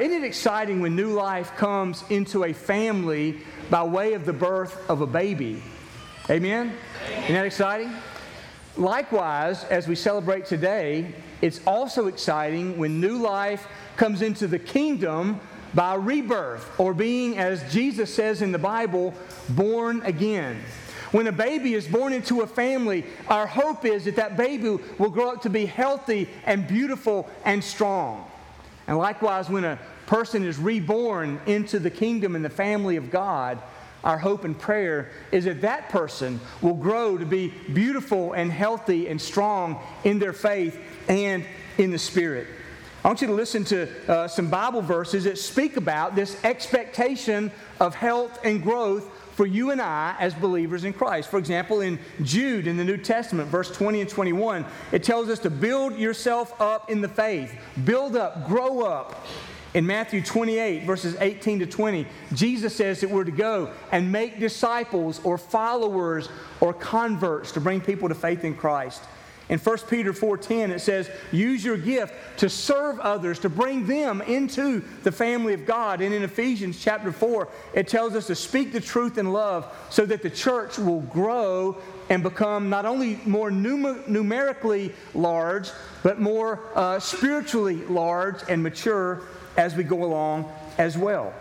Isn't it exciting when new life comes into a family by way of the birth of a baby? Amen? Isn't that exciting? Likewise, as we celebrate today, it's also exciting when new life comes into the kingdom by rebirth or being, as Jesus says in the Bible, born again. When a baby is born into a family, our hope is that that baby will grow up to be healthy and beautiful and strong. And likewise, when a person is reborn into the kingdom and the family of God, our hope and prayer is that that person will grow to be beautiful and healthy and strong in their faith and in the Spirit. I want you to listen to uh, some Bible verses that speak about this expectation of health and growth for you and I as believers in Christ. For example, in Jude in the New Testament, verse 20 and 21, it tells us to build yourself up in the faith, build up, grow up. In Matthew 28, verses 18 to 20, Jesus says that we're to go and make disciples or followers or converts to bring people to faith in Christ. In 1 Peter 4:10 it says, "Use your gift to serve others, to bring them into the family of God." And in Ephesians chapter 4, it tells us to speak the truth in love so that the church will grow and become not only more numer- numerically large, but more uh, spiritually large and mature as we go along as well.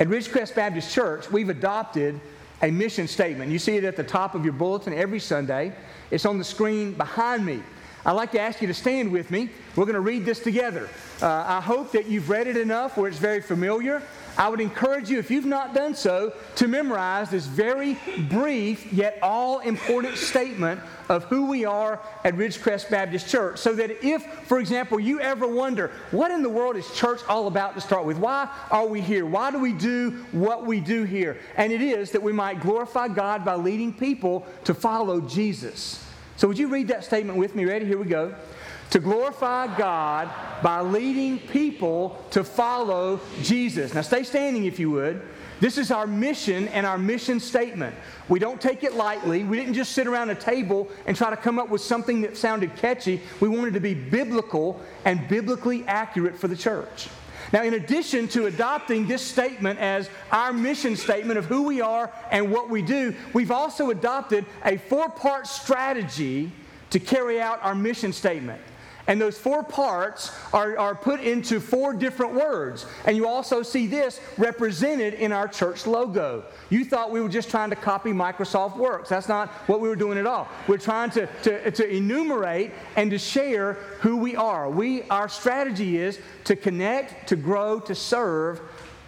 At Ridgecrest Baptist Church, we've adopted a mission statement. You see it at the top of your bulletin every Sunday. It's on the screen behind me. I'd like to ask you to stand with me. We're going to read this together. Uh, I hope that you've read it enough where it's very familiar. I would encourage you, if you've not done so, to memorize this very brief yet all important statement of who we are at Ridgecrest Baptist Church. So that if, for example, you ever wonder, what in the world is church all about to start with? Why are we here? Why do we do what we do here? And it is that we might glorify God by leading people to follow Jesus. So would you read that statement with me? Ready? Here we go to glorify God by leading people to follow Jesus. Now, stay standing if you would. This is our mission and our mission statement. We don't take it lightly. We didn't just sit around a table and try to come up with something that sounded catchy. We wanted to be biblical and biblically accurate for the church. Now, in addition to adopting this statement as our mission statement of who we are and what we do, we've also adopted a four part strategy to carry out our mission statement. And those four parts are, are put into four different words. And you also see this represented in our church logo. You thought we were just trying to copy Microsoft Works. That's not what we were doing at all. We're trying to, to, to enumerate and to share who we are. We, our strategy is to connect, to grow, to serve,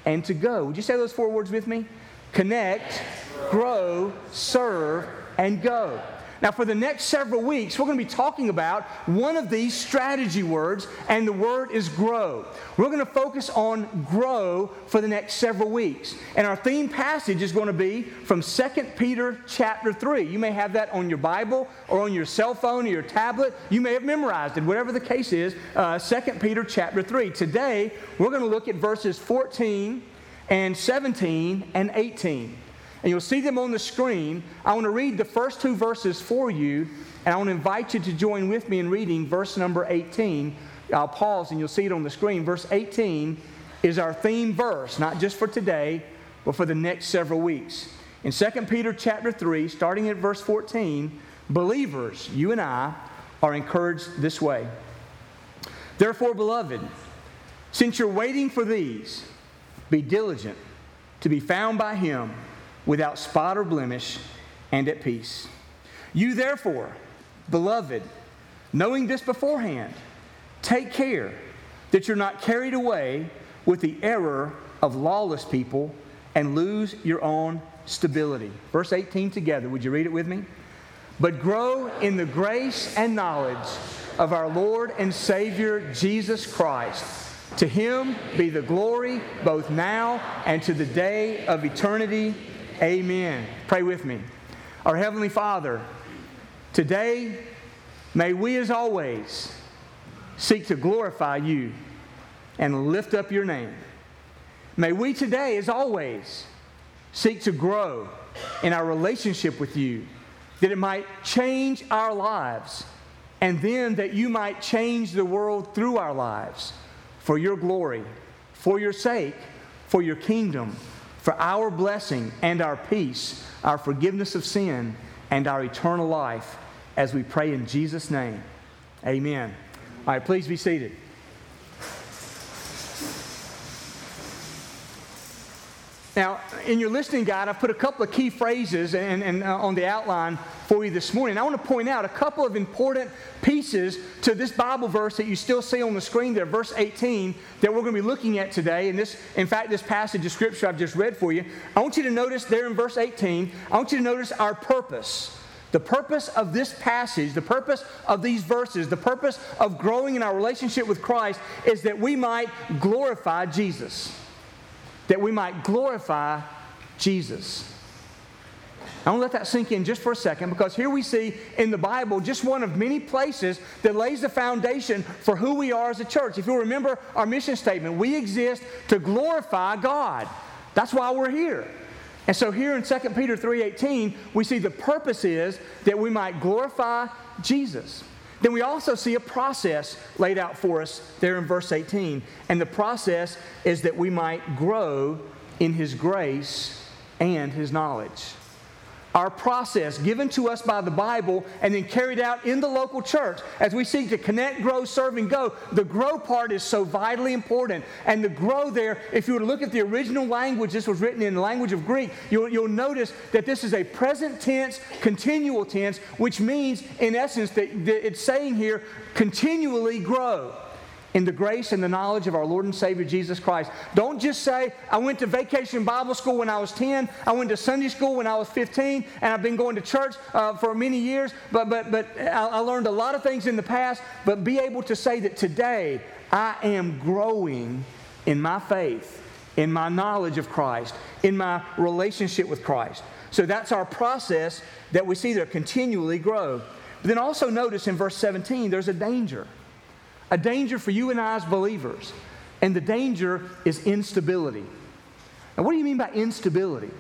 and to go. Would you say those four words with me? Connect, grow, serve, and go. Now, for the next several weeks, we're going to be talking about one of these strategy words, and the word is grow. We're going to focus on grow for the next several weeks. And our theme passage is going to be from 2 Peter chapter 3. You may have that on your Bible or on your cell phone or your tablet. You may have memorized it, whatever the case is. Uh, 2 Peter chapter 3. Today, we're going to look at verses 14 and 17 and 18 and you'll see them on the screen. I want to read the first two verses for you, and I want to invite you to join with me in reading verse number 18. I'll pause and you'll see it on the screen. Verse 18 is our theme verse, not just for today, but for the next several weeks. In 2 Peter chapter 3, starting at verse 14, believers, you and I, are encouraged this way. Therefore, beloved, since you're waiting for these, be diligent to be found by him without spot or blemish, and at peace. You, therefore, beloved, knowing this beforehand, take care that you're not carried away with the error of lawless people and lose your own stability. Verse 18 together. Would you read it with me? But grow in the grace and knowledge of our Lord and Savior Jesus Christ. To him be the glory both now and to the day of eternity. Amen. Pray with me. Our Heavenly Father, today may we, as always, seek to glorify you and lift up your name. May we today, as always, seek to grow in our relationship with you, that it might change our lives, and then that you might change the world through our lives for your glory for your sake, for your kingdom, for our blessing and our peace, our forgiveness of sin, and our eternal life, as we pray in Jesus' name. Amen. All right, please be seated. Now, in your listening guide, I've put a couple of key phrases and, and uh, on the outline for you this morning. I want to point out a couple of important pieces to this Bible verse that you still see on the screen there, verse 18, that we're going to be looking at today. And this, in fact, this passage of Scripture I've just read for you. I want you to notice there in verse 18, I want you to notice our purpose. The purpose of this passage, the purpose of these verses, the purpose of growing in our relationship with Christ is that we might glorify Jesus that we might glorify Jesus. I want to let that sink in just for a second because here we see in the Bible just one of many places that lays the foundation for who we are as a church. If you'll remember our mission statement, we exist to glorify God. That's why we're here. And so here in 2 Peter 3:18, we see the purpose is that we might glorify Jesus. Then we also see a process laid out for us there in verse 18. And the process is that we might grow in His grace and His knowledge our process given to us by the Bible and then carried out in the local church as we seek to connect, grow, serve, and go. The grow part is so vitally important. And the grow there, if you were to look at the original language, this was written in the language of Greek, you'll, you'll notice that this is a present tense, continual tense, which means, in essence, that, that it's saying here, continually grow in the grace and the knowledge of our Lord and Savior Jesus Christ. Don't just say, I went to vacation Bible school when I was 10, I went to Sunday school when I was 15, and I've been going to church uh, for many years, but, but, but I, I learned a lot of things in the past, but be able to say that today I am growing in my faith, in my knowledge of Christ, in my relationship with Christ. So that's our process that we see there continually grow. But then also notice in verse 17, there's a danger a danger for you and I as believers. And the danger is instability. Now, what do you mean by instability?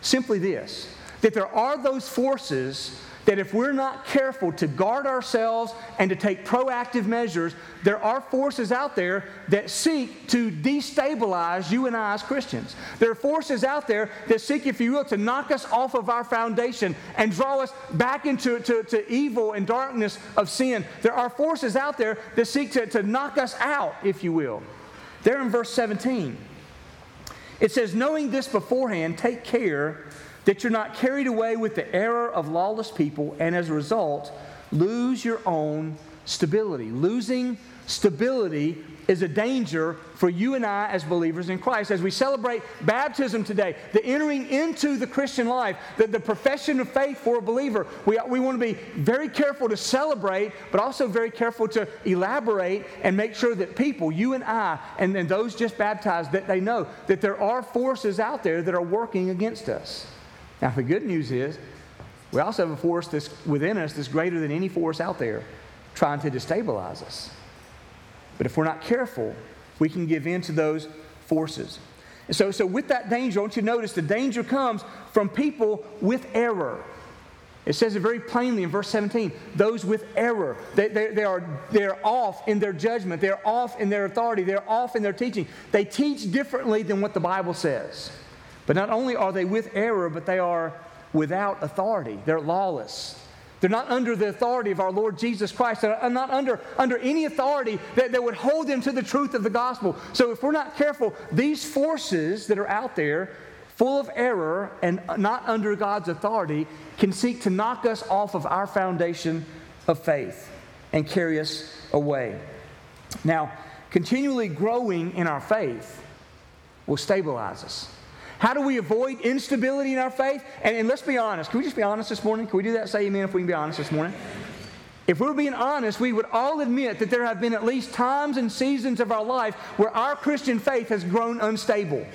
Simply this that there are those forces that if we're not careful to guard ourselves and to take proactive measures, there are forces out there that seek to destabilize you and I as Christians. There are forces out there that seek, if you will, to knock us off of our foundation and draw us back into to, to evil and darkness of sin. There are forces out there that seek to, to knock us out, if you will. There in verse 17, it says, Knowing this beforehand, take care that you're not carried away with the error of lawless people and as a result lose your own stability. Losing stability is a danger for you and I as believers in Christ. As we celebrate baptism today, the entering into the Christian life, the, the profession of faith for a believer, we, we want to be very careful to celebrate, but also very careful to elaborate and make sure that people, you and I, and, and those just baptized, that they know that there are forces out there that are working against us. Now, the good news is we also have a force that's within us that's greater than any force out there trying to destabilize us. But if we're not careful, we can give in to those forces. And so, so with that danger, I want you to notice the danger comes from people with error. It says it very plainly in verse 17 those with error. They, they, they, are, they are off in their judgment, they're off in their authority, they're off in their teaching. They teach differently than what the Bible says. But not only are they with error, but they are without authority. They're lawless. They're not under the authority of our Lord Jesus Christ. They're uh, not under, under any authority that, that would hold them to the truth of the gospel. So if we're not careful, these forces that are out there, full of error and not under God's authority, can seek to knock us off of our foundation of faith and carry us away. Now, continually growing in our faith will stabilize us. How do we avoid instability in our faith? And, and let's be honest. Can we just be honest this morning? Can we do that? Say amen if we can be honest this morning. If we're being honest, we would all admit that there have been at least times and seasons of our life where our Christian faith has grown unstable.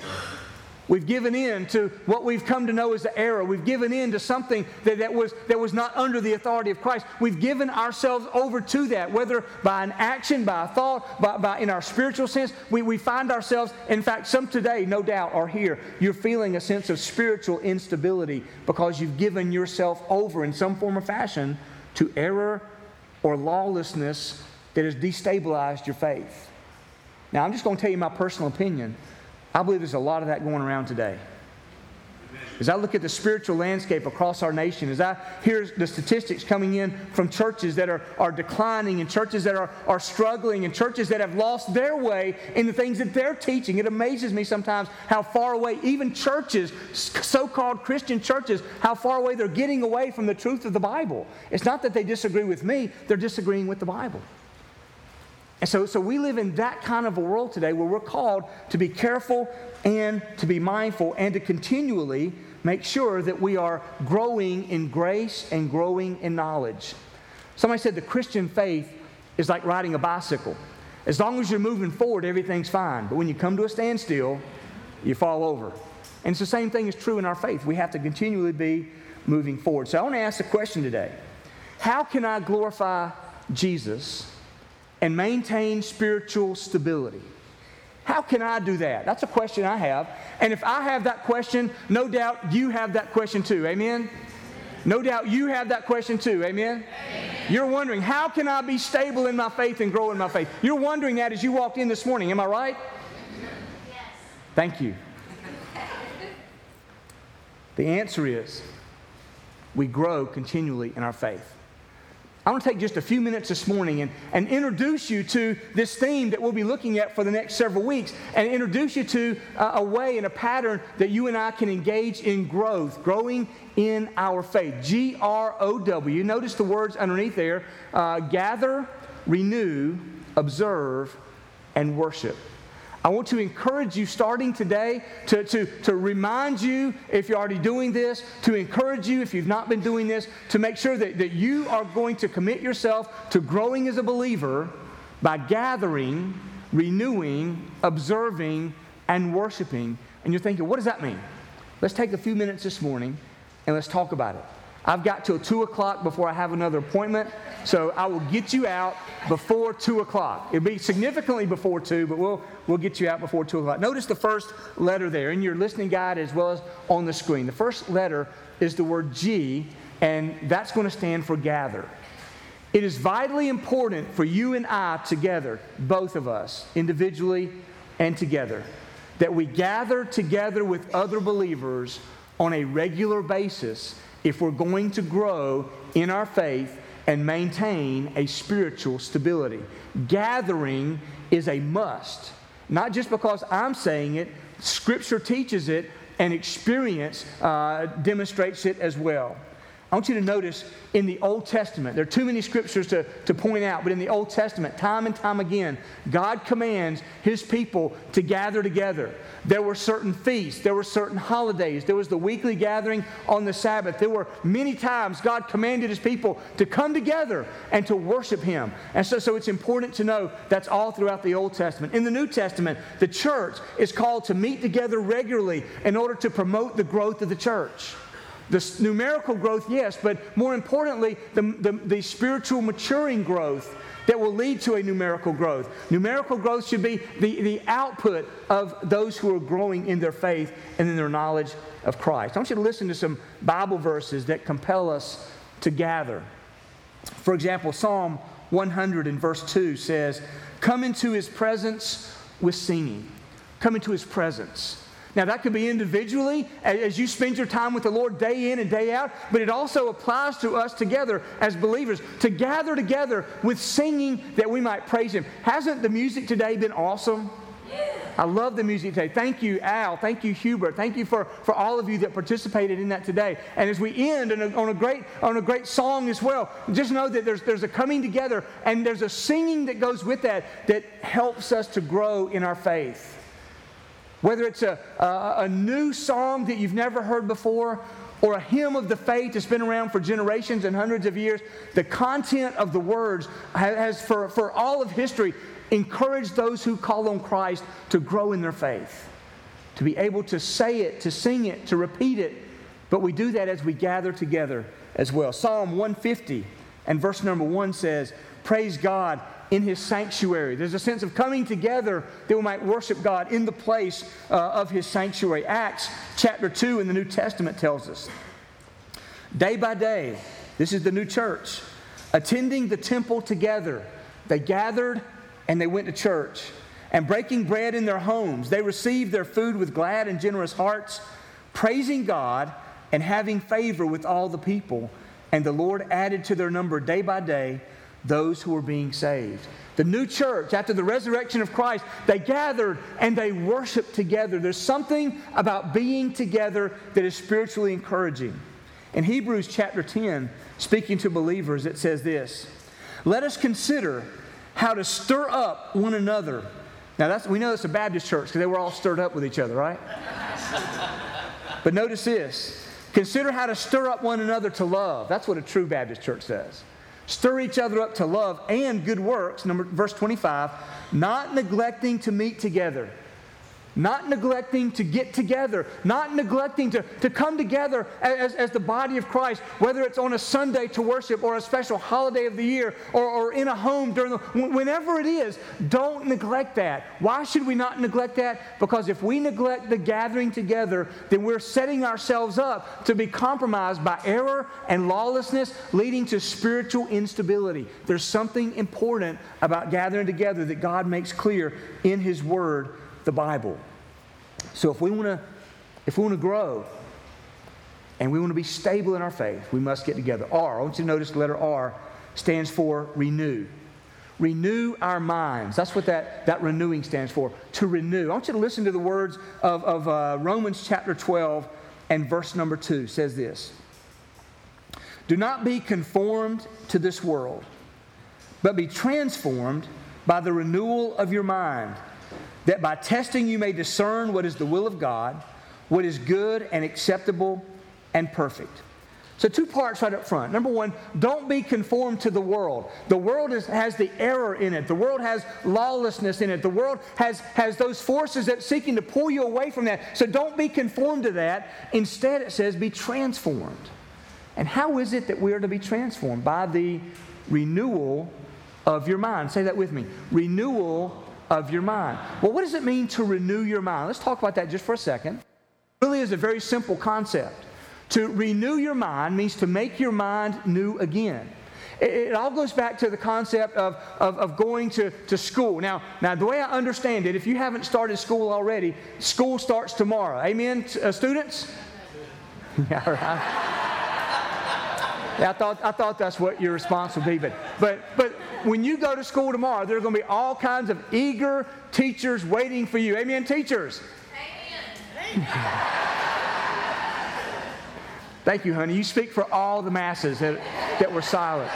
We've given in to what we've come to know as the error. We've given in to something that, that, was, that was not under the authority of Christ. We've given ourselves over to that, whether by an action, by a thought, by, by in our spiritual sense. We, we find ourselves, in fact, some today, no doubt, are here. You're feeling a sense of spiritual instability because you've given yourself over in some form or fashion to error or lawlessness that has destabilized your faith. Now, I'm just going to tell you my personal opinion. I believe there's a lot of that going around today. As I look at the spiritual landscape across our nation, as I hear the statistics coming in from churches that are, are declining and churches that are, are struggling and churches that have lost their way in the things that they're teaching, it amazes me sometimes how far away, even churches, so called Christian churches, how far away they're getting away from the truth of the Bible. It's not that they disagree with me, they're disagreeing with the Bible. And so, so we live in that kind of a world today where we're called to be careful and to be mindful and to continually make sure that we are growing in grace and growing in knowledge. Somebody said the Christian faith is like riding a bicycle. As long as you're moving forward, everything's fine. But when you come to a standstill, you fall over. And it's the same thing is true in our faith. We have to continually be moving forward. So I want to ask the question today How can I glorify Jesus and maintain spiritual stability? How can I do that? That's a question I have. And if I have that question, no doubt you have that question too. Amen? No doubt you have that question too. Amen? Amen? You're wondering, how can I be stable in my faith and grow in my faith? You're wondering that as you walked in this morning. Am I right? Yes. Thank you. The answer is we grow continually in our faith. I want to take just a few minutes this morning and, and introduce you to this theme that we'll be looking at for the next several weeks and introduce you to uh, a way and a pattern that you and I can engage in growth, growing in our faith. G R O W. Notice the words underneath there uh, gather, renew, observe, and worship. I want to encourage you starting today to, to, to remind you, if you're already doing this, to encourage you, if you've not been doing this, to make sure that, that you are going to commit yourself to growing as a believer by gathering, renewing, observing, and worshiping. And you're thinking, what does that mean? Let's take a few minutes this morning and let's talk about it. I've got till 2 o'clock before I have another appointment, so I will get you out before 2 o'clock. It'll be significantly before 2, but we'll, we'll get you out before 2 o'clock. Notice the first letter there in your listening guide as well as on the screen. The first letter is the word G, and that's going to stand for gather. It is vitally important for you and I together, both of us, individually and together, that we gather together with other believers on a regular basis if we're going to grow in our faith and maintain a spiritual stability. Gathering is a must, not just because I'm saying it, Scripture teaches it, and experience uh, demonstrates it as well. I want you to notice in the Old Testament, there are too many scriptures to, to point out, but in the Old Testament, time and time again, God commands his people to gather together. There were certain feasts, there were certain holidays, there was the weekly gathering on the Sabbath. There were many times God commanded his people to come together and to worship him. And so, so it's important to know that's all throughout the Old Testament. In the New Testament, the church is called to meet together regularly in order to promote the growth of the church. The numerical growth, yes, but more importantly, the, the, the, spiritual maturing growth that will lead to a numerical growth. Numerical growth should be the, the output of those who are growing in their faith and in their knowledge of Christ. I want you to listen to some Bible verses that compel us to gather. For example, Psalm 100 and verse 2 says, Come into his presence with singing. Come into his presence. Now, that could be individually as you spend your time with the Lord day in and day out, but it also applies to us together as believers to gather together with singing that we might praise Him. Hasn't the music today been awesome? I love the music today. Thank you, Al. Thank you, Hubert. Thank you for, for all of you that participated in that today. And as we end on a, on a, great, on a great song as well, just know that there's, there's a coming together and there's a singing that goes with that that helps us to grow in our faith. Whether it's a, a, a, new song that you've never heard before or a hymn of the faith that's been around for generations and hundreds of years, the content of the words has, for, for all of history, encouraged those who call on Christ to grow in their faith, to be able to say it, to sing it, to repeat it. But we do that as we gather together as well. Psalm 150 and verse number 1 says, Praise God in his sanctuary. There's a sense of coming together that we might worship God in the place uh, of his sanctuary. Acts chapter 2 in the New Testament tells us. Day by day, this is the new church, attending the temple together. They gathered and they went to church. and breaking bread in their homes, they received their food with glad and generous hearts, praising God and having favor with all the people. And the Lord added to their number day by day those who were being saved. The new church, after the resurrection of Christ, they gathered and they worshiped together. There's something about being together that is spiritually encouraging. In Hebrews chapter 10, speaking to believers, it says this Let us consider how to stir up one another. Now, that's, we know it's a Baptist church because they were all stirred up with each other, right? but notice this consider how to stir up one another to love. That's what a true Baptist church says. Stir each other up to love and good works. Number, verse 25, not neglecting to meet together not neglecting to get together, not neglecting to, to come together as, as the body of Christ, whether it's on a Sunday to worship or a special holiday of the year or, or in a home during the, whenever it is, don't neglect that. Why should we not neglect that? Because if we neglect the gathering together, then we're setting ourselves up to be compromised by error and lawlessness, leading to spiritual instability. There's something important about gathering together that God makes clear in His Word the Bible. So if we want to if we want to grow and we want to be stable in our faith, we must get together. R, I want you to notice the letter R stands for renew. Renew our minds. That's what that, that renewing stands for. To renew. I want you to listen to the words of, of uh, Romans chapter 12 and verse number 2 says this Do not be conformed to this world, but be transformed by the renewal of your mind that by testing you may discern what is the will of God, what is good and acceptable and perfect. So, two parts right up front. Number one, don't be conformed to the world. The world is, has the error in it, the world has lawlessness in it, the world has, has those forces that seeking to pull you away from that. So, don't be conformed to that. Instead, it says, be transformed. And how is it that we are to be transformed? By the renewal of your mind. Say that with me renewal of your mind. Well, what does it mean to renew your mind? Let's talk about that just for a second. It really is a very simple concept. To renew your mind means to make your mind new again. It, all goes back to the concept of, of, of, going to, to school. Now, now, the way I understand it, if you haven't started school already, school starts tomorrow. Amen, uh, students? yeah, right. I thought, I thought that's what your response would be. But, but, but when you go to school tomorrow, there are going to be all kinds of eager teachers waiting for you. Amen, teachers? Amen. Thank you, honey. You speak for all the masses that, that were silent.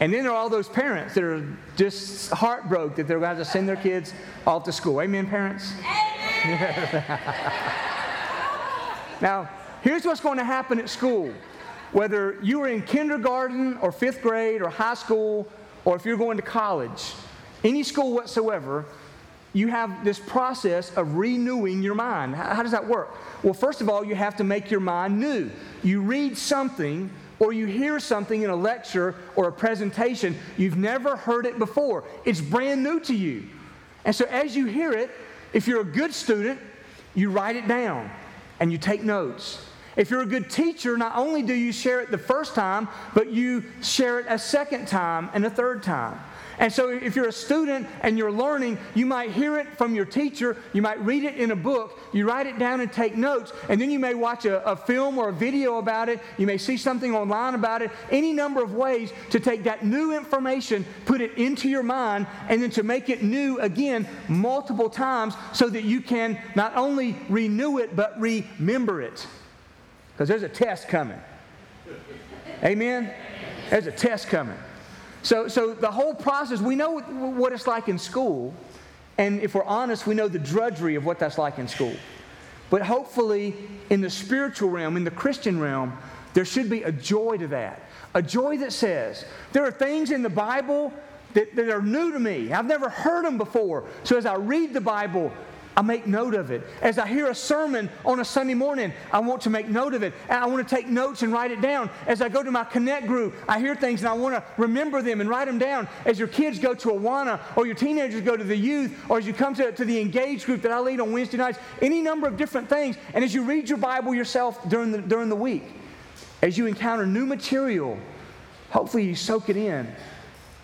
And then there are all those parents that are just heartbroken that they're going to have to send their kids off to school. Amen, parents? Amen. now, here's what's going to happen at school whether you are in kindergarten or fifth grade or high school or if you're going to college, any school whatsoever, you have this process of renewing your mind. How, does that work? Well, first of all, you have to make your mind new. You read something or you hear something in a lecture or a presentation, you've never heard it before. It's brand new to you. And so as you hear it, if you're a good student, you write it down and you take notes. If you're a good teacher, not only do you share it the first time, but you share it a second time and a third time. And so, if you're a student and you're learning, you might hear it from your teacher, you might read it in a book, you write it down and take notes, and then you may watch a, a, film or a video about it, you may see something online about it, any number of ways to take that new information, put it into your mind, and then to make it new again multiple times so that you can not only renew it, but remember it because there's a test coming. Amen? There's a test coming. So, so the whole process, we know what it's like in school. And if we're honest, we know the drudgery of what that's like in school. But hopefully, in the spiritual realm, in the Christian realm, there should be a joy to that. A joy that says, there are things in the Bible that, that are new to me. I've never heard them before. So as I read the Bible, I make note of it. As I hear a sermon on a Sunday morning, I want to make note of it. I want to take notes and write it down. As I go to my Connect group, I hear things and I want to remember them and write them down. As your kids go to Awana or your teenagers go to the youth or as you come to, to the Engage group that I lead on Wednesday nights, any number of different things. And as you read your Bible yourself during the, during the week, as you encounter new material, hopefully you soak it in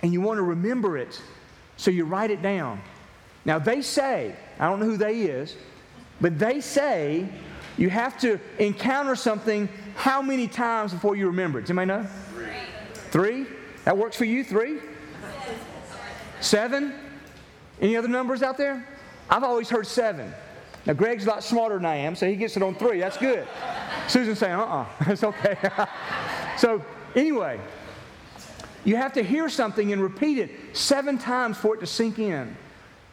and you want to remember it So you write it down. Now, they say, I don't know who they is, but they say you have to encounter something how many times before you remember it? Does anybody know? Three. Three? That works for you? Three? Seven? Any other numbers out there? I've always heard seven. Now, Greg's a lot smarter than I am, so he gets it on three. That's good. Susan's saying, uh uh-uh. uh, it's okay. so, anyway, you have to hear something and repeat it seven times for it to sink in.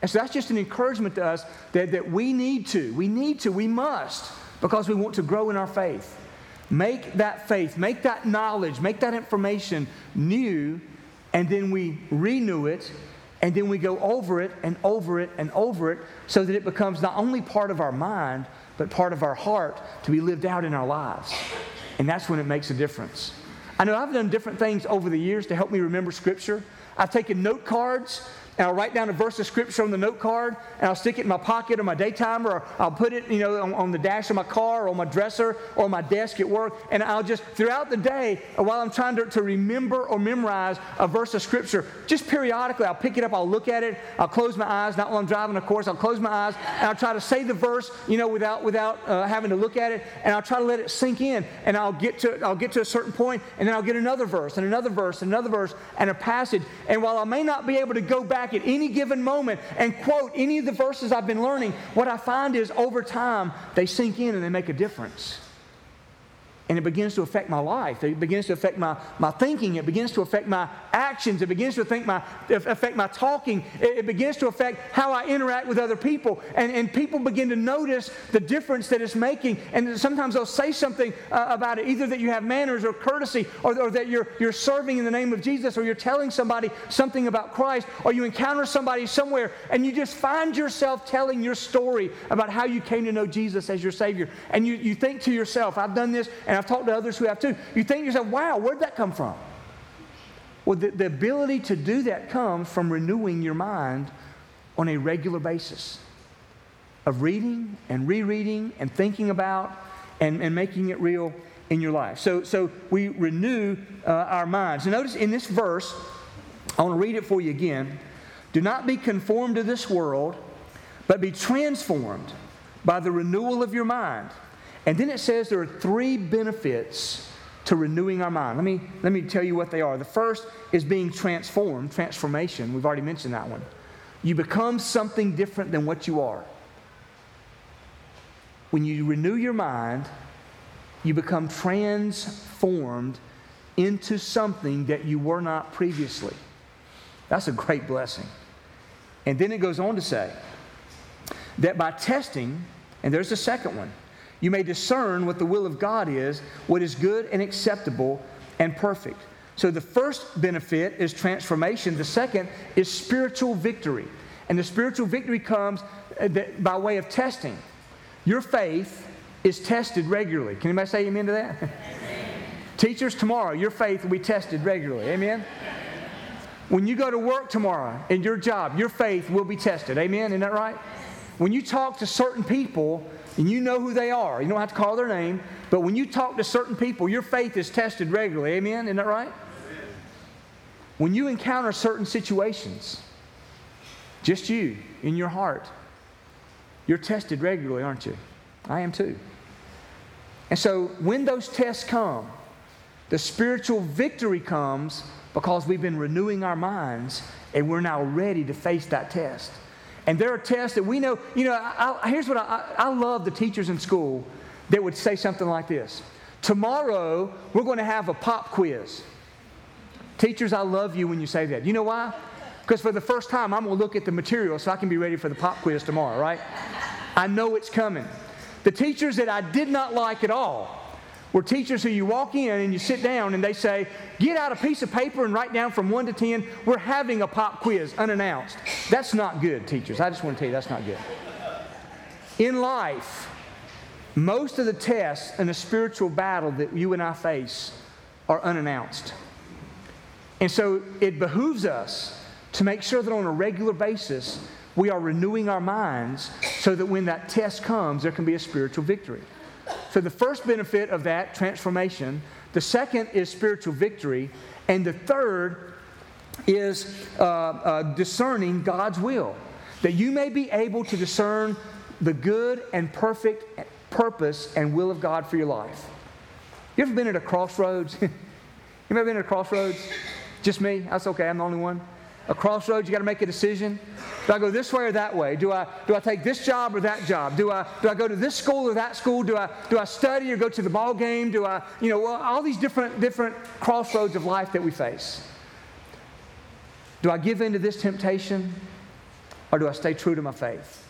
And so that's just an encouragement to us that, that we need to, we need to, we must, because we want to grow in our faith. Make that faith, make that knowledge, make that information new, and then we renew it, and then we go over it and over it and over it so that it becomes not only part of our mind, but part of our heart to be lived out in our lives. And that's when it makes a difference. I know I've done different things over the years to help me remember Scripture. I've taken note cards and I'll write down a verse of scripture on the note card, and I'll stick it in my pocket or my daytimer, or I'll put it, you know, on, on, the dash of my car, or on my dresser, or my desk at work, and I'll just throughout the day, while I'm trying to, to remember or memorize a verse of scripture, just periodically, I'll pick it up, I'll look at it, I'll close my eyes, not while I'm driving, of course, I'll close my eyes, and I'll try to say the verse, you know, without without uh, having to look at it, and I'll try to let it sink in, and I'll get to I'll get to a certain point, and then I'll get another verse, and another verse, and another verse, and a passage, and while I may not be able to go back at any given moment and quote any of the verses I've been learning, what I find is over time they sink in and they make a difference and it begins to affect my life. It begins to affect my, my thinking. It begins to affect my actions. It begins to affect my, affect my talking. It, it begins to affect how I interact with other people. And, and people begin to notice the difference that it's making. And sometimes they'll say something uh, about it, either that you have manners or courtesy, or, or that you're, you're serving in the name of Jesus, or you're telling somebody something about Christ, or you encounter somebody somewhere, and you just find yourself telling your story about how you came to know Jesus as your Savior. And you, you think to yourself, I've done this, and I've talked to others who have too. You think to yourself, wow, where'd that come from? Well, the, the ability to do that comes from renewing your mind on a regular basis of reading and rereading and thinking about and, and making it real in your life. So, so we renew uh, our minds. And notice in this verse, I want to read it for you again. Do not be conformed to this world, but be transformed by the renewal of your mind and then it says there are three benefits to renewing our mind. Let me, let me tell you what they are. The first is being transformed, transformation. We've already mentioned that one. You become something different than what you are. When you renew your mind, you become transformed into something that you were not previously. That's a great blessing. And then it goes on to say that by testing, and there's the second one, you may discern what the will of God is, what is good and acceptable and perfect. So the first benefit is transformation, the second is spiritual victory. And the spiritual victory comes uh, by way of testing. Your faith is tested regularly. Can anybody say amen to that? Amen. Teachers, tomorrow, your faith will be tested regularly. Amen? When you go to work tomorrow in your job, your faith will be tested. Amen? Isn't that right? When you talk to certain people, and you know who they are. You don't have to call their name, but when you talk to certain people, your faith is tested regularly. Amen? Isn't that right? When you encounter certain situations, just you in your heart, you're tested regularly, aren't you? I am too. And so when those tests come, the spiritual victory comes because we've been renewing our minds and we're now ready to face that test. And there are tests that we know, you know, I, I, here's what I, I love the teachers in school that would say something like this Tomorrow, we're going to have a pop quiz. Teachers, I love you when you say that. You know why? Because for the first time, I'm going to look at the material so I can be ready for the pop quiz tomorrow, right? I know it's coming. The teachers that I did not like at all were teachers who you walk in and you sit down and they say, Get out a piece of paper and write down from 1 to 10. We're having a pop quiz unannounced. That's not good, teachers. I just want to tell you that's not good. In life, most of the tests in a spiritual battle that you and I face are unannounced. And so it behooves us to make sure that on a regular basis we are renewing our minds so that when that test comes, there can be a spiritual victory. So, the first benefit of that transformation, the second is spiritual victory, and the third is uh, uh, discerning God's will, that you may be able to discern the good and perfect purpose and will of God for your life. You ever been at a crossroads? you ever been at a crossroads? Just me? That's okay, I'm the only one. A crossroads, you got to make a decision. Do I go this way or that way? Do I, do I take this job or that job? Do I, do I go to this school or that school? Do I, do I study or go to the ball game? Do I, you know, all these different, different crossroads of life that we face. Do I give in to this temptation or do I stay true to my faith?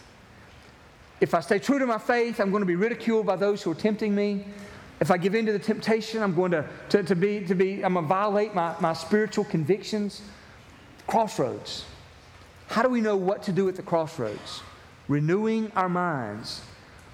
If I stay true to my faith, I'm going to be ridiculed by those who are tempting me. If I give in to the temptation, I'm going to, to, to be, to be, I'm going to violate my, my spiritual convictions. Crossroads. How do we know what to do at the crossroads? Renewing our minds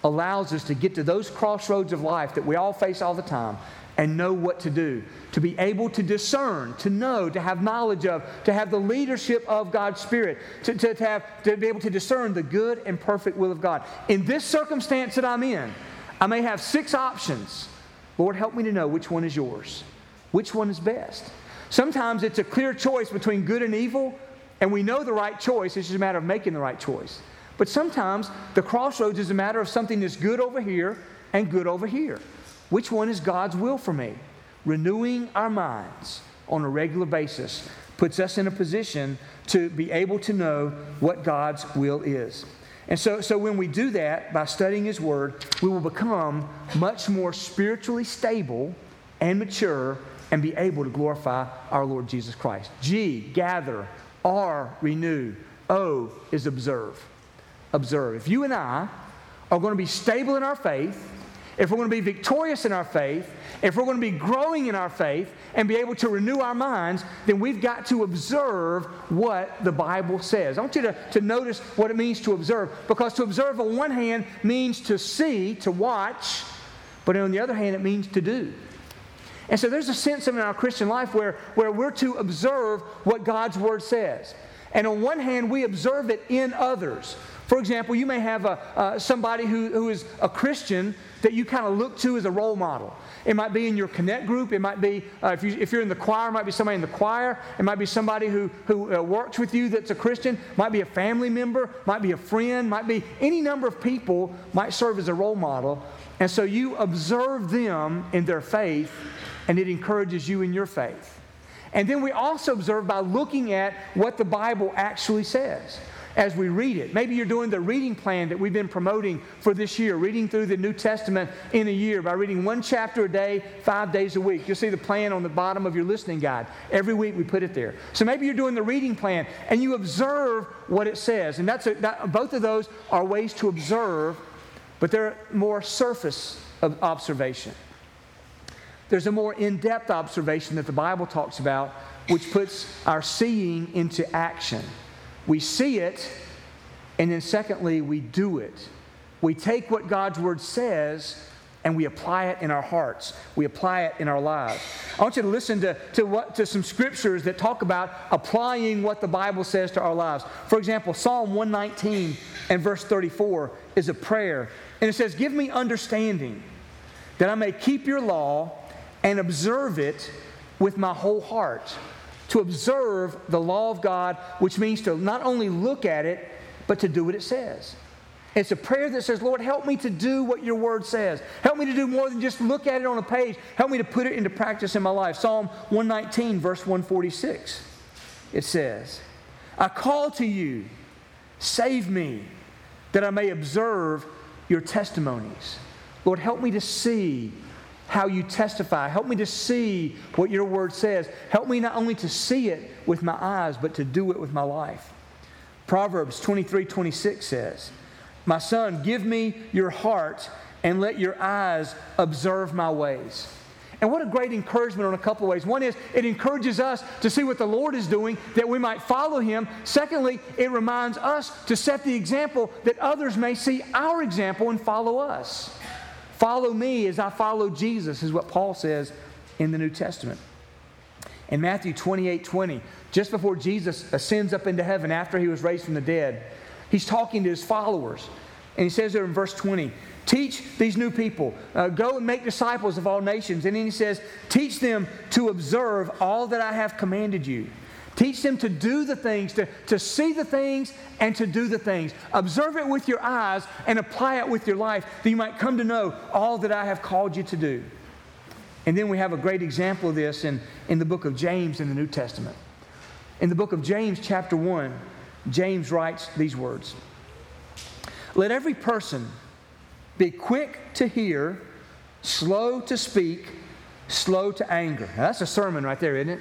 allows us to get to those crossroads of life that we all face all the time and know what to do. To be able to discern, to know, to have knowledge of, to have the leadership of God's Spirit, to, to, to, have, to be able to discern the good and perfect will of God. In this circumstance that I'm in, I may have six options. Lord, help me to know which one is yours, which one is best. Sometimes it's a clear choice between good and evil, and we know the right choice. It's just a matter of making the right choice. But sometimes the crossroads is a matter of something that's good over here and good over here. Which one is God's will for me? Renewing our minds on a regular basis puts us in a position to be able to know what God's will is. And so, so when we do that by studying His Word, we will become much more spiritually stable and mature and be able to glorify our Lord Jesus Christ. G, gather. R, renew. O is observe. Observe. If you and I are going to be stable in our faith, if we're going to be victorious in our faith, if we're going to be growing in our faith and be able to renew our minds, then we've got to observe what the Bible says. I want you to, to notice what it means to observe, because to observe on one hand means to see, to watch, but on the other hand, it means to do. And so there's a sense in our Christian life where, where we're to observe what God's Word says. And on one hand, we observe it in others. For example, you may have a, uh, somebody who, who is a Christian that you kind of look to as a role model. It might be in your connect group. It might be, uh, if, you, if you're in the choir, it might be somebody in the choir. It might be somebody who, who uh, works with you that's a Christian. Might be a family member. Might be a friend. Might be any number of people might serve as a role model. And so you observe them in their faith, and it encourages you in your faith. And then we also observe by looking at what the Bible actually says as we read it. Maybe you're doing the reading plan that we've been promoting for this year, reading through the New Testament in a year by reading one chapter a day, five days a week. You'll see the plan on the bottom of your listening guide. Every week we put it there. So maybe you're doing the reading plan and you observe what it says. And that's a, that, both of those are ways to observe, but they're more surface of observation. There's a more in depth observation that the Bible talks about, which puts our seeing into action. We see it, and then secondly, we do it. We take what God's word says and we apply it in our hearts. We apply it in our lives. I want you to listen to, to, what, to some scriptures that talk about applying what the Bible says to our lives. For example, Psalm 119 and verse 34 is a prayer, and it says, Give me understanding that I may keep your law and observe it with my whole heart to observe the law of God, which means to not only look at it, but to do what it says. It's a prayer that says, Lord, help me to do what your word says. Help me to do more than just look at it on a page. Help me to put it into practice in my life. Psalm 119, verse 146. It says, I call to you, save me, that I may observe your testimonies. Lord, help me to see how you testify. Help me to see what your word says. Help me not only to see it with my eyes, but to do it with my life. Proverbs 23 26 says, My son, give me your heart and let your eyes observe my ways. And what a great encouragement on a couple of ways. One is it encourages us to see what the Lord is doing that we might follow him. Secondly, it reminds us to set the example that others may see our example and follow us. Follow me as I follow Jesus, is what Paul says in the New Testament. In Matthew 28 20, just before Jesus ascends up into heaven after he was raised from the dead, he's talking to his followers. And he says there in verse 20, Teach these new people, uh, go and make disciples of all nations. And then he says, Teach them to observe all that I have commanded you. Teach them to do the things, to, to see the things, and to do the things. Observe it with your eyes and apply it with your life that you might come to know all that I have called you to do. And then we have a great example of this in, in the book of James in the New Testament. In the book of James, chapter 1, James writes these words Let every person be quick to hear, slow to speak, slow to anger. Now, that's a sermon right there, isn't it?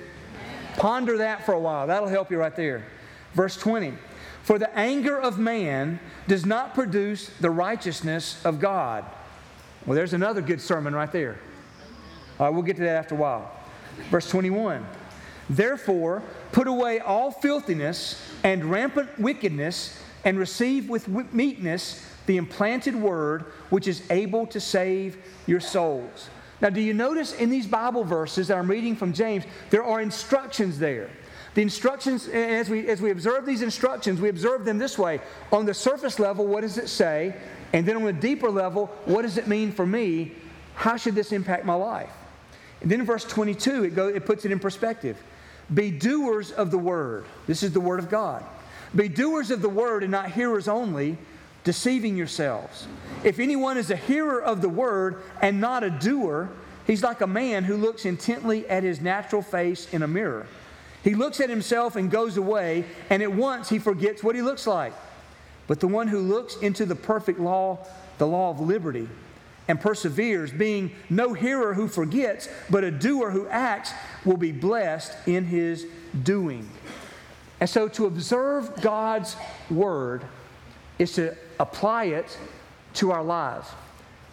Ponder that for a while. That'll help you right there. Verse 20 For the anger of man does not produce the righteousness of God. Well, there's another good sermon right there. All right, we'll get to that after a while. Verse 21 Therefore, put away all filthiness and rampant wickedness, and receive with meekness the implanted word which is able to save your souls. Now, do you notice in these Bible verses that I'm reading from James, there are instructions there. The instructions, as we, as we observe these instructions, we observe them this way. On the surface level, what does it say? And then on a deeper level, what does it mean for me? How should this impact my life? And then in verse 22, it, go, it puts it in perspective. Be doers of the word. This is the word of God. Be doers of the word and not hearers only, deceiving yourselves. If anyone is a hearer of the word and not a doer, he's like a man who looks intently at his natural face in a mirror. He looks at himself and goes away, and at once he forgets what he looks like. But the one who looks into the perfect law, the law of liberty, and perseveres, being no hearer who forgets, but a doer who acts, will be blessed in his doing. And so to observe God's word is to apply it to our lives.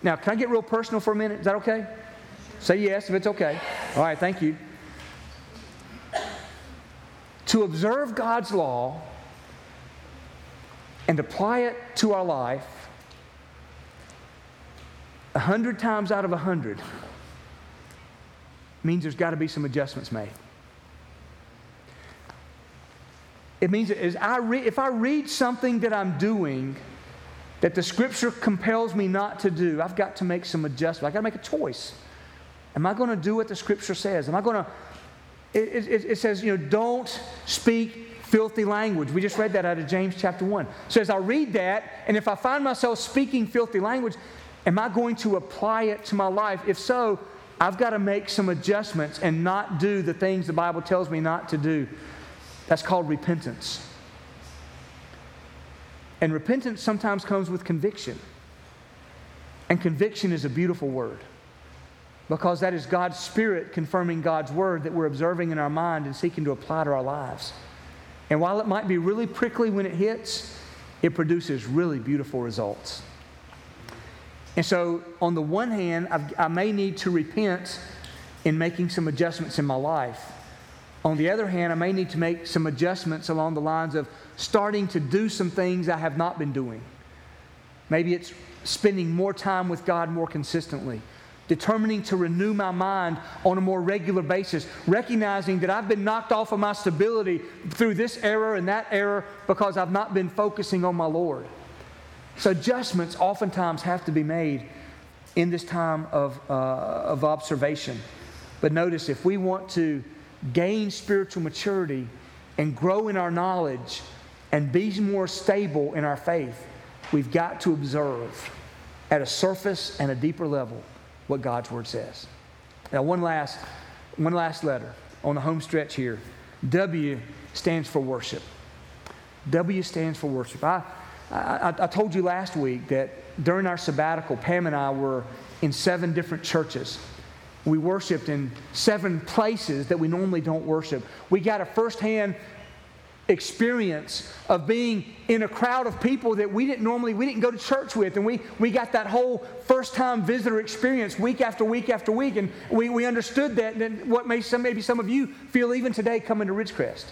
Now, can I get real personal for a minute? Is that okay? Say yes if it's okay. All right, thank you. To observe God's law and apply it to our life a hundred times out of a hundred means there's got to be some adjustments made. It means as I re- if I read something that I'm doing that the scripture compels me not to do, I've got to make some adjustment. I've got to make a choice. Am I going to do what the scripture says? Am I going to, it, it, it, says, you know, don't speak filthy language. We just read that out of James chapter 1. So as I read that, and if I find myself speaking filthy language, am I going to apply it to my life? If so, I've got to make some adjustments and not do the things the Bible tells me not to do. That's called repentance. And repentance sometimes comes with conviction. And conviction is a beautiful word because that is God's Spirit confirming God's word that we're observing in our mind and seeking to apply to our lives. And while it might be really prickly when it hits, it produces really beautiful results. And so, on the one hand, I've, i may need to repent in making some adjustments in my life. On the other hand, I may need to make some adjustments along the lines of starting to do some things I have not been doing. Maybe it's spending more time with God more consistently, determining to renew my mind on a more regular basis, recognizing that I've been knocked off of my stability through this error and that error because I've not been focusing on my Lord. So, adjustments oftentimes have to be made in this time of, uh, of observation. But notice if we want to gain spiritual maturity and grow in our knowledge and be more stable in our faith, we've got to observe at a surface and a deeper level what God's Word says. Now, one last, one last letter on the home stretch here. W stands for worship. W stands for worship. I, I, I told you last week that during our sabbatical, Pam and I were in seven different churches we worshiped in seven places that we normally don't worship. We got a firsthand experience of being in a crowd of people that we didn't normally we didn't go to church with. And we we got that whole first time visitor experience week after week after week. And we, we understood that and what may some maybe some of you feel even today coming to ridgecrest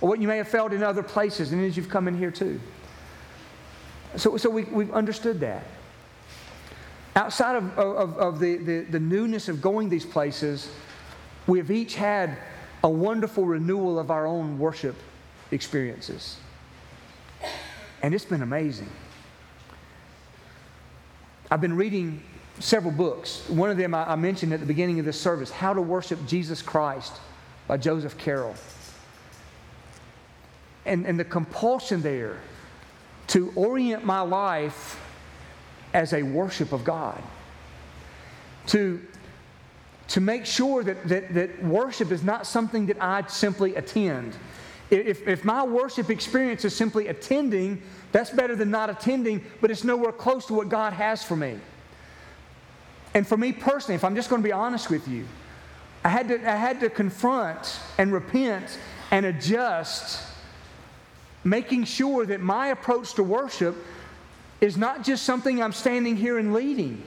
or what you may have felt in other places and as you've come in here too. So so we, we've understood that Outside of, of, of the, the, the newness of going these places, we have each had a wonderful renewal of our own worship experiences. And it's been amazing. I've been reading several books. One of them I, mentioned at the beginning of this service How to Worship Jesus Christ by Joseph Carroll. and, and the compulsion there to orient my life as a worship of God. To, to make sure that, that, that worship is not something that I simply attend. If, if my worship experience is simply attending, that's better than not attending, but it's nowhere close to what God has for me. And for me personally, if I'm just going to be honest with you, I had to, I had to confront and repent and adjust, making sure that my approach to worship is not just something I'm standing here and leading,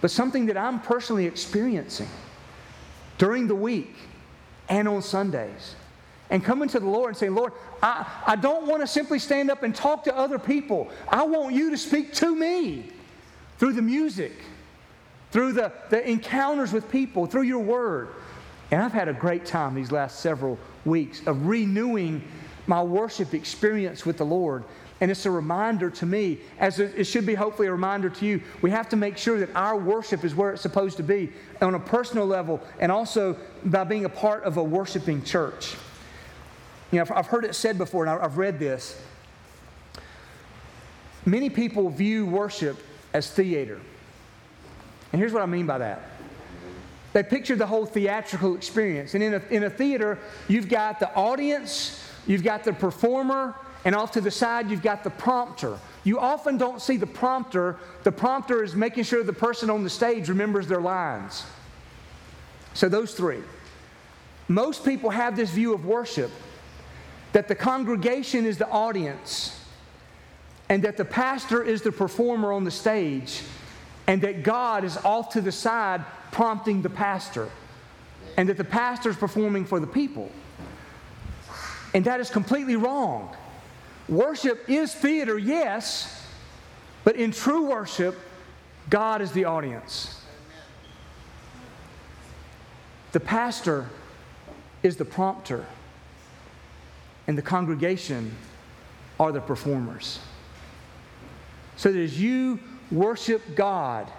but something that I'm personally experiencing during the week and on Sundays. And coming to the Lord and saying, Lord, I, I don't want to simply stand up and talk to other people. I want you to speak to me through the music through the, the encounters with people, through your word. And I've had a great time these last several weeks of renewing my worship experience with the Lord. And it's a reminder to me, as it should be hopefully a reminder to you, we have to make sure that our worship is where it's supposed to be on a personal level and also by being a part of a worshiping church. You know, I've heard it said before, and I've read this. Many people view worship as theater. And here's what I mean by that. They picture the whole theatrical experience. And in a, in a theater, you've got the audience, you've got the performer, and off to the side, you've got the prompter. You often don't see the prompter. The prompter is making sure the person on the stage remembers their lines. So, those three. Most people have this view of worship that the congregation is the audience and that the pastor is the performer on the stage and that God is off to the side prompting the pastor, and that the pastor is performing for the people. And that is completely wrong. Worship is theater, yes, but in true worship, God is the audience. The pastor is the prompter, and the congregation are the performers. So that as you worship God.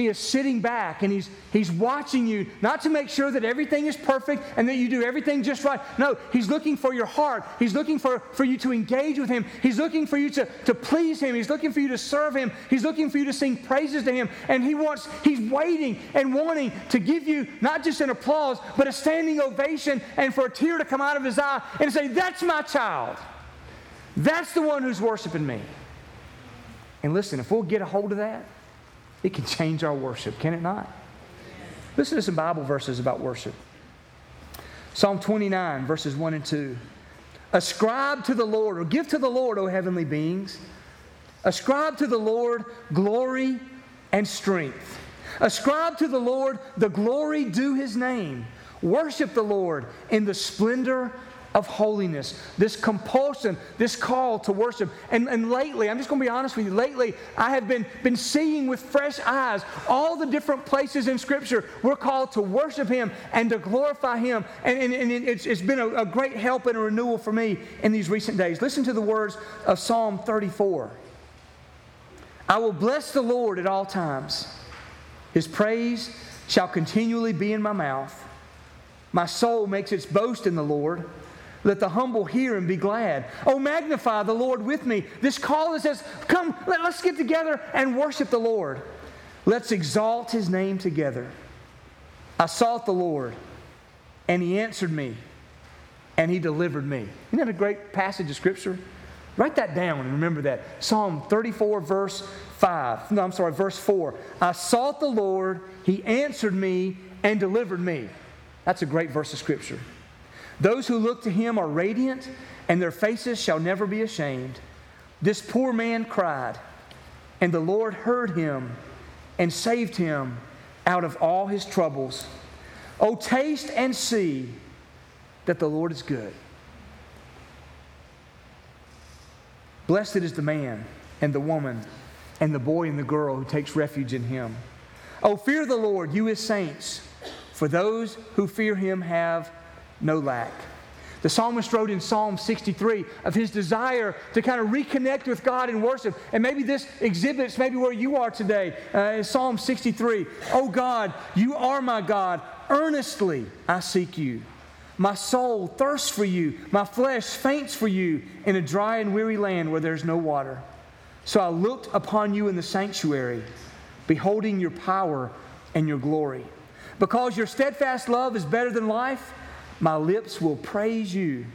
He is sitting back and he's, he's watching you, not to make sure that everything is perfect and that you do everything just right. No, he's looking for your heart. He's looking for, for you to engage with him. He's looking for you to, to please him. He's looking for you to serve him. He's looking for you to sing praises to him. And he wants, he's waiting and wanting to give you not just an applause, but a standing ovation and for a tear to come out of his eye and say, That's my child. That's the one who's worshiping me. And listen, if we'll get a hold of that, it can change our worship, can it not? Listen to some Bible verses about worship. Psalm 29, verses 1 and 2. Ascribe to the Lord, or give to the Lord, O heavenly beings. Ascribe to the Lord glory and strength. Ascribe to the Lord the glory due his name. Worship the Lord in the splendor of holiness, this compulsion, this call to worship. And, and lately, I'm just going to be honest with you, lately, I have been, been seeing with fresh eyes all the different places in Scripture we're called to worship Him and to glorify Him. And, and, and it's, it's been a, a great help and a renewal for me in these recent days. Listen to the words of Psalm 34 I will bless the Lord at all times, His praise shall continually be in my mouth. My soul makes its boast in the Lord. Let the humble hear and be glad. Oh, magnify the Lord with me. This call that says, Come, let, us get together and worship the Lord. Let's exalt his name together. I sought the Lord, and he answered me, and he delivered me. Isn't that a great passage of Scripture? Write that down and remember that. Psalm 34, verse 5. No, I'm sorry, verse 4. I sought the Lord, he answered me, and delivered me. That's a great verse of Scripture. Those who look to him are radiant, and their faces shall never be ashamed. This poor man cried, and the Lord heard him and saved him out of all his troubles. Oh, taste and see that the Lord is good. Blessed is the man and the woman and the boy and the girl who takes refuge in him. Oh, fear the Lord, you his saints, for those who fear him have no lack. The psalmist wrote in Psalm 63 of his desire to kind of reconnect with God in worship. And maybe this exhibits maybe where you are today uh, in Psalm 63. Oh God, you are my God. Earnestly I seek you. My soul thirsts for you. My flesh faints for you in a dry and weary land where there's no water. So I looked upon you in the sanctuary, beholding your power and your glory. Because your steadfast love is better than life, my lips will praise you.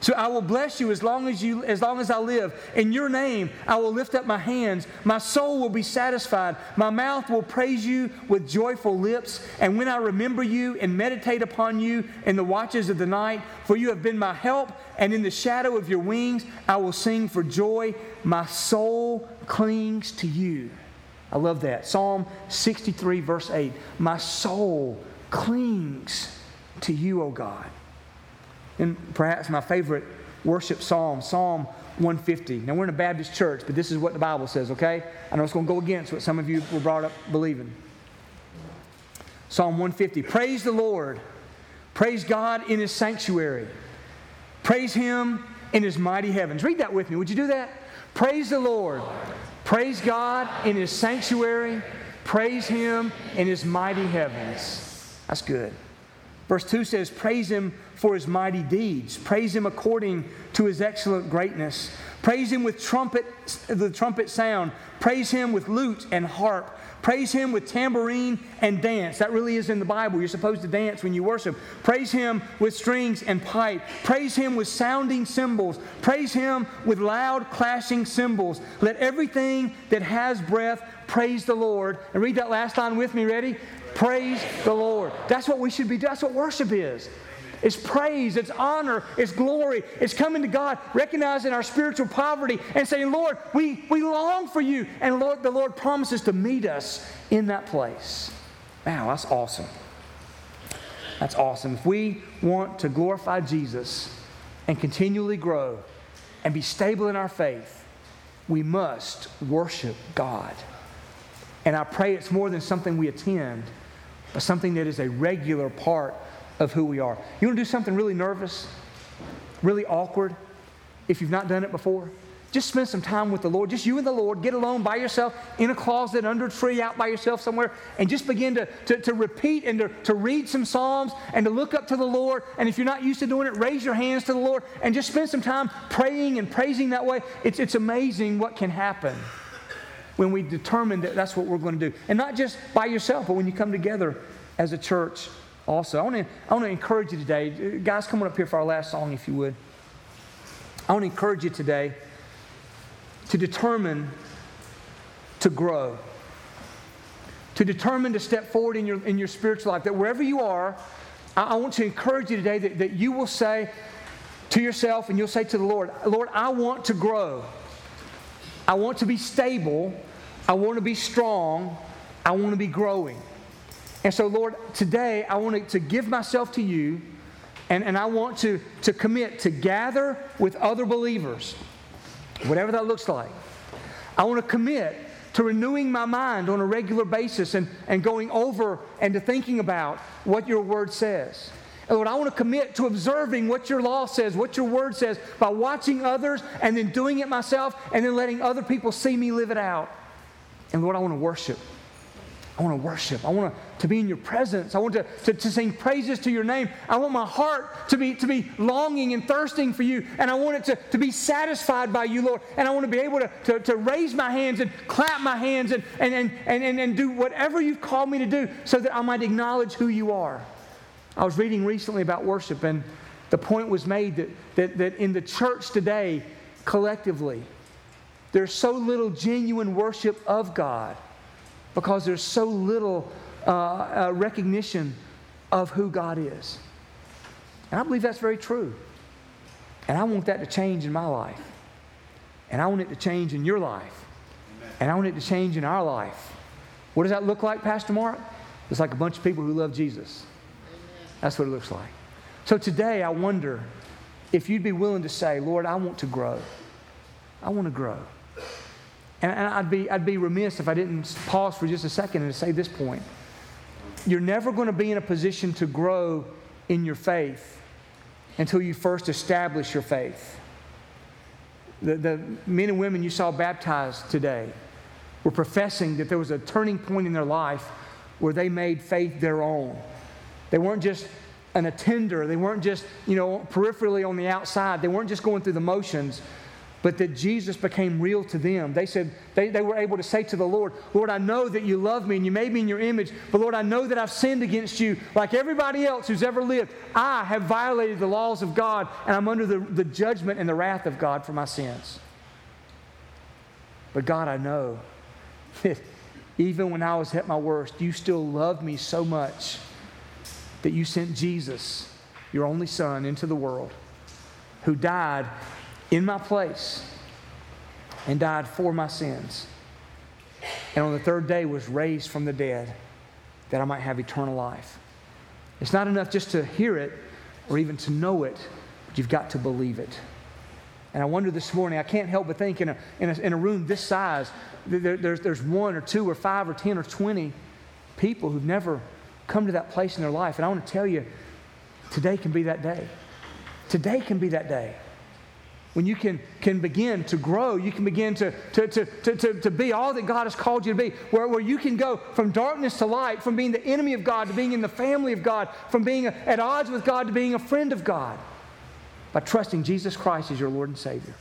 So I will bless you as long as you as long as I live. In your name I will lift up my hands. My soul will be satisfied. My mouth will praise you with joyful lips. And when I remember you and meditate upon you in the watches of the night, for you have been my help, and in the shadow of your wings I will sing for joy. My soul clings to you. I love that. Psalm 63 verse 8. My soul clings to you, O God and perhaps my favorite worship psalm, Psalm 150. Now, we're in a Baptist church, but this is what the Bible says, okay? I know it's going to go against what some of you were brought up believing. Psalm 150 Praise the Lord. Praise God in his sanctuary. Praise him in his mighty heavens. Read that with me. Would you do that? Praise the Lord. Praise God in his sanctuary. Praise him in his mighty heavens. That's good. Verse 2 says, Praise him for his mighty deeds. Praise him according to his excellent greatness. Praise him with trumpet, the trumpet sound. Praise him with lute and harp. Praise him with tambourine and dance. That really is in the Bible. You're supposed to dance when you worship. Praise him with strings and pipe. Praise him with sounding cymbals. Praise him with loud clashing cymbals. Let everything that has breath praise the Lord. And read that last line with me. Ready? Praise the Lord. That's what we should be. That's what worship is. It's praise, it's honor, it's glory. It's coming to God, recognizing our spiritual poverty and saying, Lord, we, we long for you. And Lord, the Lord promises to meet us in that place. Wow, that's awesome. That's awesome. If we want to glorify Jesus and continually grow and be stable in our faith, we must worship God. And I pray it's more than something we attend, something that is a regular part of who we are. You want to do something really nervous, really awkward, if you've not done it before? Just spend some time with the Lord. Just you and the Lord. Get alone by yourself in a closet, under a tree, out by yourself somewhere, and just begin to, to, to repeat and to, to read some Psalms and to look up to the Lord. And if you're not used to doing it, raise your hands to the Lord and just spend some time praying and praising that way. It's, it's amazing what can happen when we determine that that's what we're going to do. And not just by yourself, but when you come together as a church also. I want to, I want to encourage you today. Guys, coming up here for our last song, if you would. I want to encourage you today to determine to grow, to determine to step forward in your, in your spiritual life. That wherever you are, I, I want to encourage you today that, that you will say to yourself and you'll say to the Lord, Lord, I want to grow. I want to be stable. I want to be strong. I want to be growing. And so, Lord, today I want to give myself to you, and, and I want to, to commit to gather with other believers, whatever that looks like. I want to commit to renewing my mind on a regular basis and, and going over and to thinking about what your word says. And Lord, I want to commit to observing what your law says, what your word says, by watching others and then doing it myself and then letting other people see me live it out. And Lord, I want to worship. I want to worship. I want to, be in your presence. I want to, to, to, sing praises to your name. I want my heart to be, to be longing and thirsting for you. And I want it to, to be satisfied by you, Lord. And I want to be able to, to, to raise my hands and clap my hands and, and, and, and, and, and do whatever you've called me to do so that I might acknowledge who you are. I was reading recently about worship, and the point was made that, that, that in the church today, collectively, there's so little genuine worship of God because there's so little uh, uh, recognition of who God is. And I believe that's very true. And I want that to change in my life. And I want it to change in your life. Amen. And I want it to change in our life. What does that look like, Pastor Mark? It's like a bunch of people who love Jesus. That's what it looks like. So today, I wonder if you'd be willing to say, Lord, I want to grow. I want to grow. And, and I'd, be, I'd be remiss if I didn't pause for just a second and say this point. You're never going to be in a position to grow in your faith until you first establish your faith. The, the men and women you saw baptized today were professing that there was a turning point in their life where they made faith their own. They weren't just an attender. They weren't just, you know, peripherally on the outside. They weren't just going through the motions, but that Jesus became real to them. They said, they, they were able to say to the Lord, Lord, I know that you love me and you made me in your image, but Lord, I know that I've sinned against you like everybody else who's ever lived. I have violated the laws of God and I'm under the, the judgment and the wrath of God for my sins. But God, I know that even when I was at my worst, you still loved me so much that you sent Jesus, your only Son, into the world who died in my place and died for my sins. And on the third day was raised from the dead that I might have eternal life. It's not enough just to hear it or even to know it, but you've got to believe it. And I wonder this morning, I can't help but think in a, in a, in a room this size, there, there's, there's one or two or five or 10 or 20 people who've never come to that place in their life. And I want to tell you, today can be that day. Today can be that day when you can, can begin to grow, you can begin to, to, to, to, to, be all that God has called you to be, where, where you can go from darkness to light, from being the enemy of God to being in the family of God, from being at odds with God to being a friend of God, by trusting Jesus Christ as your Lord and Savior.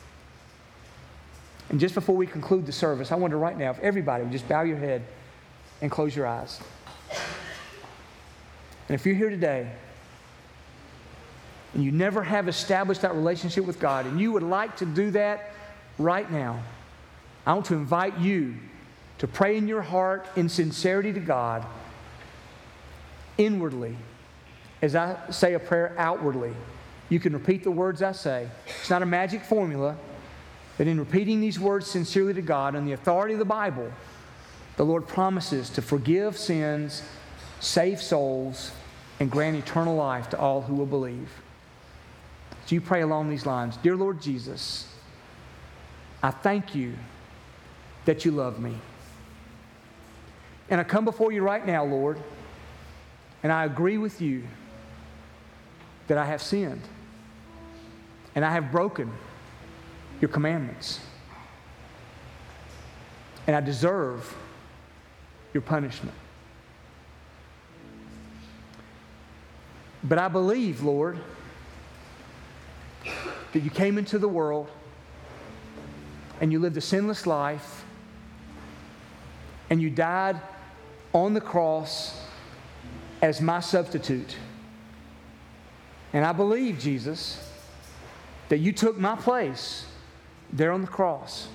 And just before we conclude the service, I wonder right now if everybody would just bow your head and close your eyes. And if you're here today and you never have established that relationship with God, and you would like to do that right now, I want to invite you to pray in your heart in sincerity to God, inwardly, as I say a prayer outwardly. You can repeat the words I say. It's not a magic formula, but in repeating these words sincerely to God on the authority of the Bible, the Lord promises to forgive sins, save souls, and grant eternal life to all who will believe. So you pray along these lines Dear Lord Jesus, I thank you that you love me. And I come before you right now, Lord, and I agree with you that I have sinned and I have broken your commandments. And I deserve your punishment. But I believe, Lord, that you came into the world and you lived a sinless life and you died on the cross as my substitute. And I believe, Jesus, that you took my place there on the cross.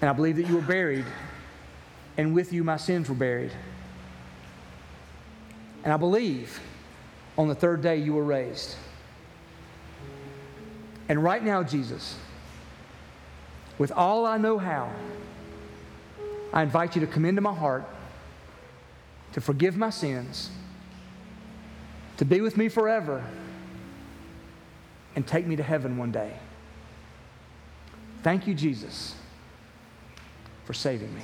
And I believe that you were buried, and with you my sins were buried. And I believe on the third day you were raised. And right now, Jesus, with all I know how, I invite you to come into my heart, to forgive my sins, to be with me forever, and take me to heaven one day. Thank you, Jesus, for saving me.